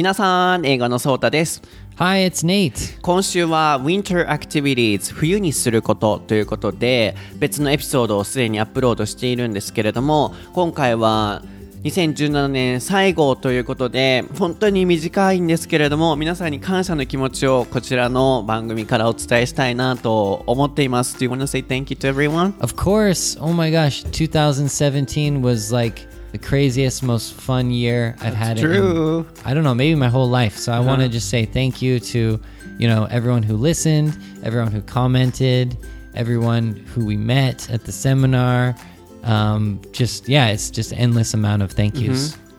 皆さん、英語のソータです。Hi, it's Nate. 今週は Winter Activities 冬にすることということで別のエピソードをすでにアップロードしているんですけれども今回は2017年最後ということで本当に短いんですけれども皆さんに感謝の気持ちをこちらの番組からお伝えしたいなと思っています Do you want to say thank you to everyone? Of course. Oh my gosh, 2017 was like the craziest, most fun year I've had. it in- True. I don't know, maybe my whole life. So I want to just say thank you to, you know, everyone who listened, everyone who commented, everyone who we met at the seminar. Um, just yeah, it's just endless amount of thank yous. よ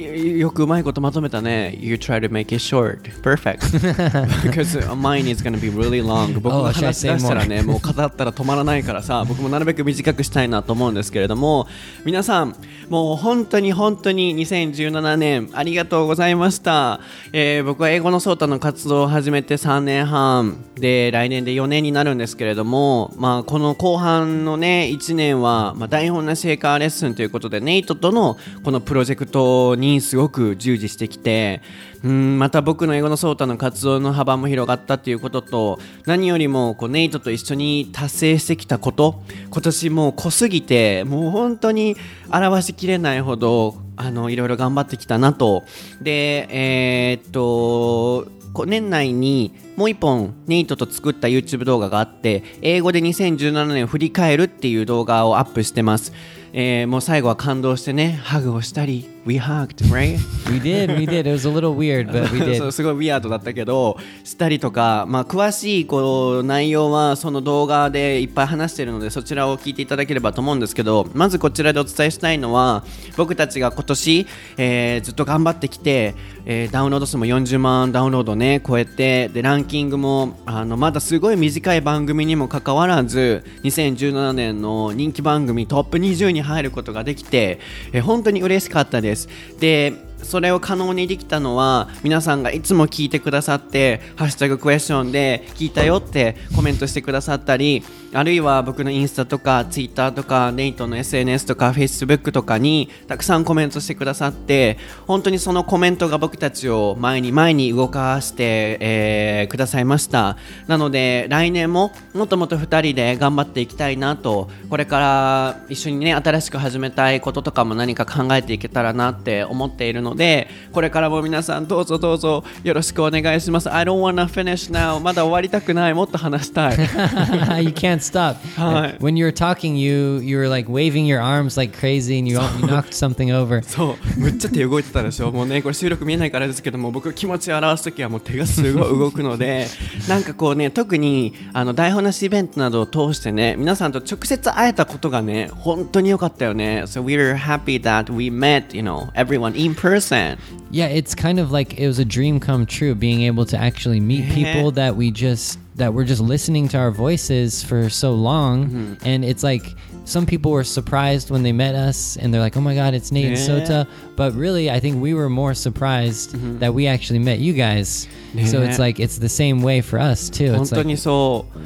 よくうまいことまとめたね。You try to make it short. Perfect. Because mine is gonna be really long. 僕 Oh, が should I 話出したら?ね、もう語ったら止まらないからさ、僕もなるべく短くしたいなと思うんですけれども、皆さん、もう本当に本当に2017年ありがとうございました。えー僕は英語のソータの活動を始めて3年半で、来年で4年になるんですけれども、まあ、この後半のね、1年は、まあ、台本なし英会話レッスンということで、ネイトとのこのプロジェクトにすごく従事してきて、うんまた僕の英語のソータの活動の幅も広がったっていうことと何よりもこうネイトと一緒に達成してきたこと今年もう濃すぎてもう本当に表しきれないほどあのいろいろ頑張ってきたなと。でえーっと年内にもう一本ネイトと作った YouTube 動画があって英語で2017年を振り返るっていう動画をアップしてます、えーもう最後は感動してねハグをしたり We hugged, right? We did, we did. It was a little weird, but we did. すごいウィアードだったけどしたりとか、まあ、詳しいこう内容はその動画でいっぱい話しているのでそちらを聞いていただければと思うんですけどまずこちらでお伝えしたいのは僕たちが今年、えーずっと頑張ってきて、えーダウンロード数も40万ダウンロードね超えてでランキングもあのまだすごい短い番組にもかかわらず2017年の人気番組トップ20に入ることができて、えー本当に嬉しかったですです。でそれを可能にできたのは皆さんがいつも聞いてくださって「ハッシュタグクエスチョン」で聞いたよってコメントしてくださったりあるいは僕のインスタとかツイッターとかネイトの SNS とかフェイスブックとかにたくさんコメントしてくださって本当にそのコメントが僕たちを前に前に動かして、えーくださいました。なので来年ももっともっと2人で頑張っていきたいなとこれから一緒にね新しく始めたいこととかも何か考えていけたらなって思っているのでこれからも皆さんどうぞどうぞよろしくお願いします。I don't wanna finish now まだ終わりたくない。もっと話したい。You can't stop. Hi. When you were talking, you you were like waving your arms like crazy, and you, you knocked something over. そうむっちゃ手動いてたでしょもうねこれ収録見えないからですけども僕気持ちを表す時はもう手がすごい動くのでなんかこうね特にあの台本なしイベントなどを通してね皆さんと直接会えたことがね本当に良かったよね So we're happy that we met you know everyone in person Yeah, it's kind of like it was a dream come true being able to actually meet people that we just that were just listening to our voices for so long mm-hmm. and it's like some people were surprised when they met us and they're like, "Oh my god, it's Nate and Sota." But really, I think we were more surprised mm-hmm. that we actually met you guys. So it's like it's the same way for us too. It's like,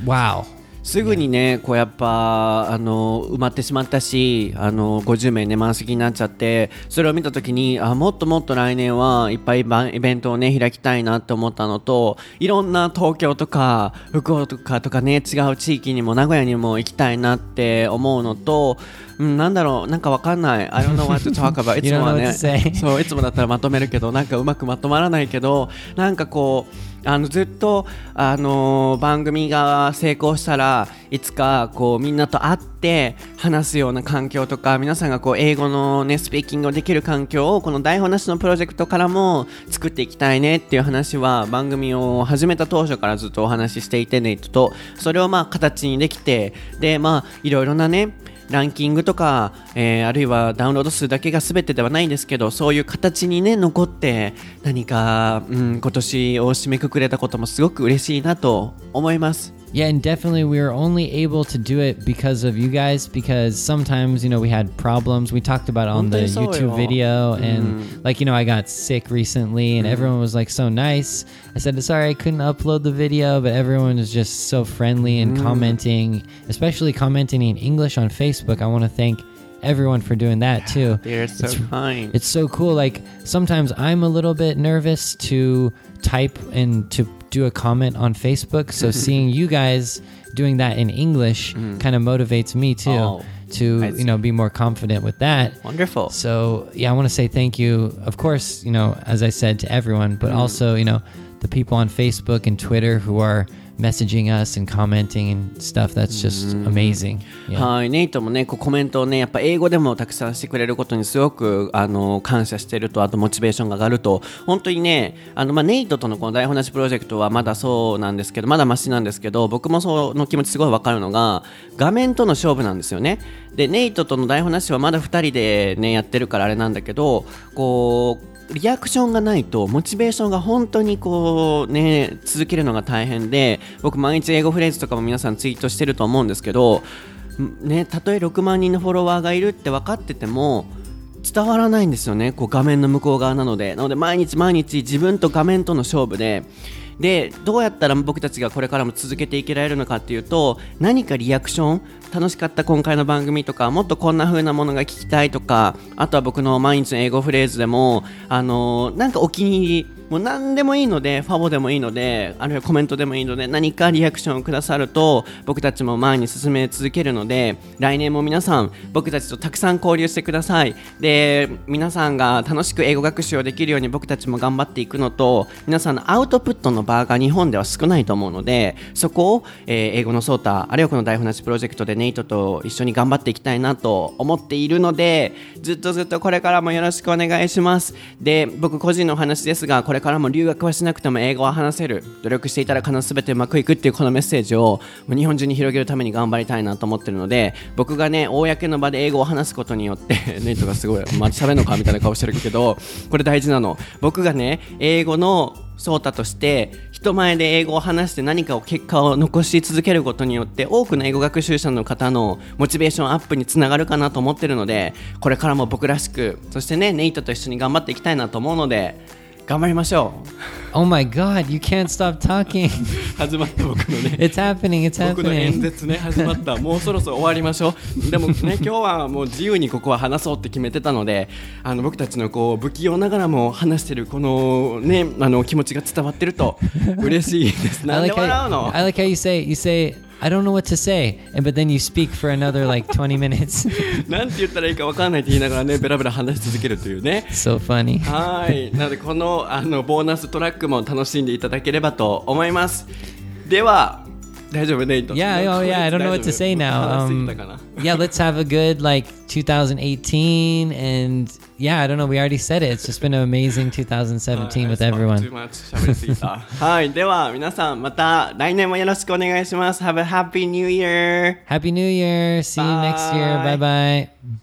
wow. すぐにね、こうやっぱあの埋まってしまったし、あの50名ね満席になっちゃって、それを見たときにあもっともっと来年はいっぱいばイベントをね開きたいなって思ったのと、いろんな東京とか福岡とかね違う地域にも名古屋にも行きたいなって思うのと。うん、なんだろう、なんかわかんない。I don't know what to talk about. いつもはね.そういつもだったらまとめるけどなんかうまくまとまらないけどなんかこうあのずっとあの番組が成功したらいつかこうみんなと会って話すような環境とか皆さんがこう英語のねスピーキングをできる環境をこの台本なしのプロジェクトからも作っていきたいねっていう話は番組を始めた当初からずっとお話ししていてネイトと。それをまあ形にできてでまあいろいろなねランキングとか、えーあるいはダウンロード数だけが全てではないんですけどそういう形にね残って何か、うん、今年を締めくくれたこともすごく嬉しいなと思います。yeah, and definitely we were only able to do it because of you guys. Because sometimes you know we had problems. We talked about on the YouTube video, and mm. like you know I got sick recently, and mm. everyone was like so nice. I said sorry I couldn't upload the video, but everyone was just so friendly and mm. commenting, especially commenting in English on Facebook. I want to thank everyone for doing that too. They're so it's, kind. It's so cool. Like sometimes I'm a little bit nervous to type and to do a comment on Facebook. So seeing you guys doing that in English mm. kind of motivates me too. Oh, to you know be more confident with that. Wonderful. So yeah, I want to say thank you. Of course, you know, as I said to everyone, but mm. also you know the people on Facebook and Twitter who are messaging us and commenting and stuff. That's just amazing. Yeah. はい、ネイトもね、こうコメントをね、やっぱ英語でもたくさんしてくれることにすごくあの感謝してると、あとモチベーションが上がると、本当にね、あのまあネイトとのこの台本なしプロジェクトはまだそうなんですけど、まだマシなんですけど、僕もその気持ちすごいわかるのが、画面との勝負なんですよね。で、ネイトとの台本なしはまだ2人でね、やってるからあれなんだけど、こう、リアクションがないとモチベーションが本当にこうね続けるのが大変で僕毎日英語フレーズとかも皆さんツイートしてると思うんですけどねたとえ6万人のフォロワーがいるって分かってても伝わらないんですよね。こう画面の向こう側なので。なので毎日毎日自分と画面との勝負で。でどうやったら僕たちがこれからも続けていけられるのかっていうと何かリアクション楽しかった今回の番組とかもっとこんな風なものが聞きたいとかあとは僕の毎日の英語フレーズでもあのなんかお気に入りもう何でもいいのでファボでもいいのであるいはコメントでもいいので何かリアクションをくださると僕たちも前に進め続けるので来年も皆さん僕たちとたくさん交流してください。で皆さんが楽しく英語学習をできるように僕たちも頑張っていくのと皆さんのアウトプットの場が日本では少ないと思うのでそこを、えー英語のソータあるいはこの台本なしプロジェクトでネイトと一緒に頑張っていきたいなと思っているのでずっとずっとこれからもよろしくお願いします。で僕個人の話ですがこれからも留学はしなくても英語は話せる。努力していたら必ず全てうまくいくっていうこのメッセージを日本中に広げるために頑張りたいなと思ってるので僕がね公の場で英語を話すことによって ネイトがすごいまあ喋るのかみたいな顔してるけどこれ大事なの。僕がね英語のソータとして人前で英語を話して何かを結果を残し続けることによって多くの英語学習者の方のモチベーションアップにつながるかなと思ってるのでこれからも僕らしくそしてねネイトと一緒に頑張っていきたいなと思うので頑張りましょう Oh my God! You can't stop talking. 始まった僕のね it's happening. It's 僕の演 happening. 説ね始まったもうそろそろ終わりましょうでもね 今日はもう自由にここは話そうって決めてたのであの僕たちのこう不器用ながらも話してるこのねあの気持ちが伝わってると嬉しいです なんで笑うの？I like how you say you say I don't know what to say, and but then you speak for another like 20 minutes. なんて言ったらいいかわかんないって言いながらねベラベラ話し続けるというね so funny. はいなのでこのあのボーナストラックも楽しんでいただければと思いますでは大丈夫ネイト Yeah, oh yeah. I don't know what to say now. 話しす Um, ぎたかな yeah, let's have a good like 2018, and yeah, I don't know. We already said it. It's just been an amazing 2017 with everyone. Too much 喋りすぎたはいでは皆さんまた来年もよろしくお願いします Have a happy new year Happy New Year! See you next year. Bye. Bye bye.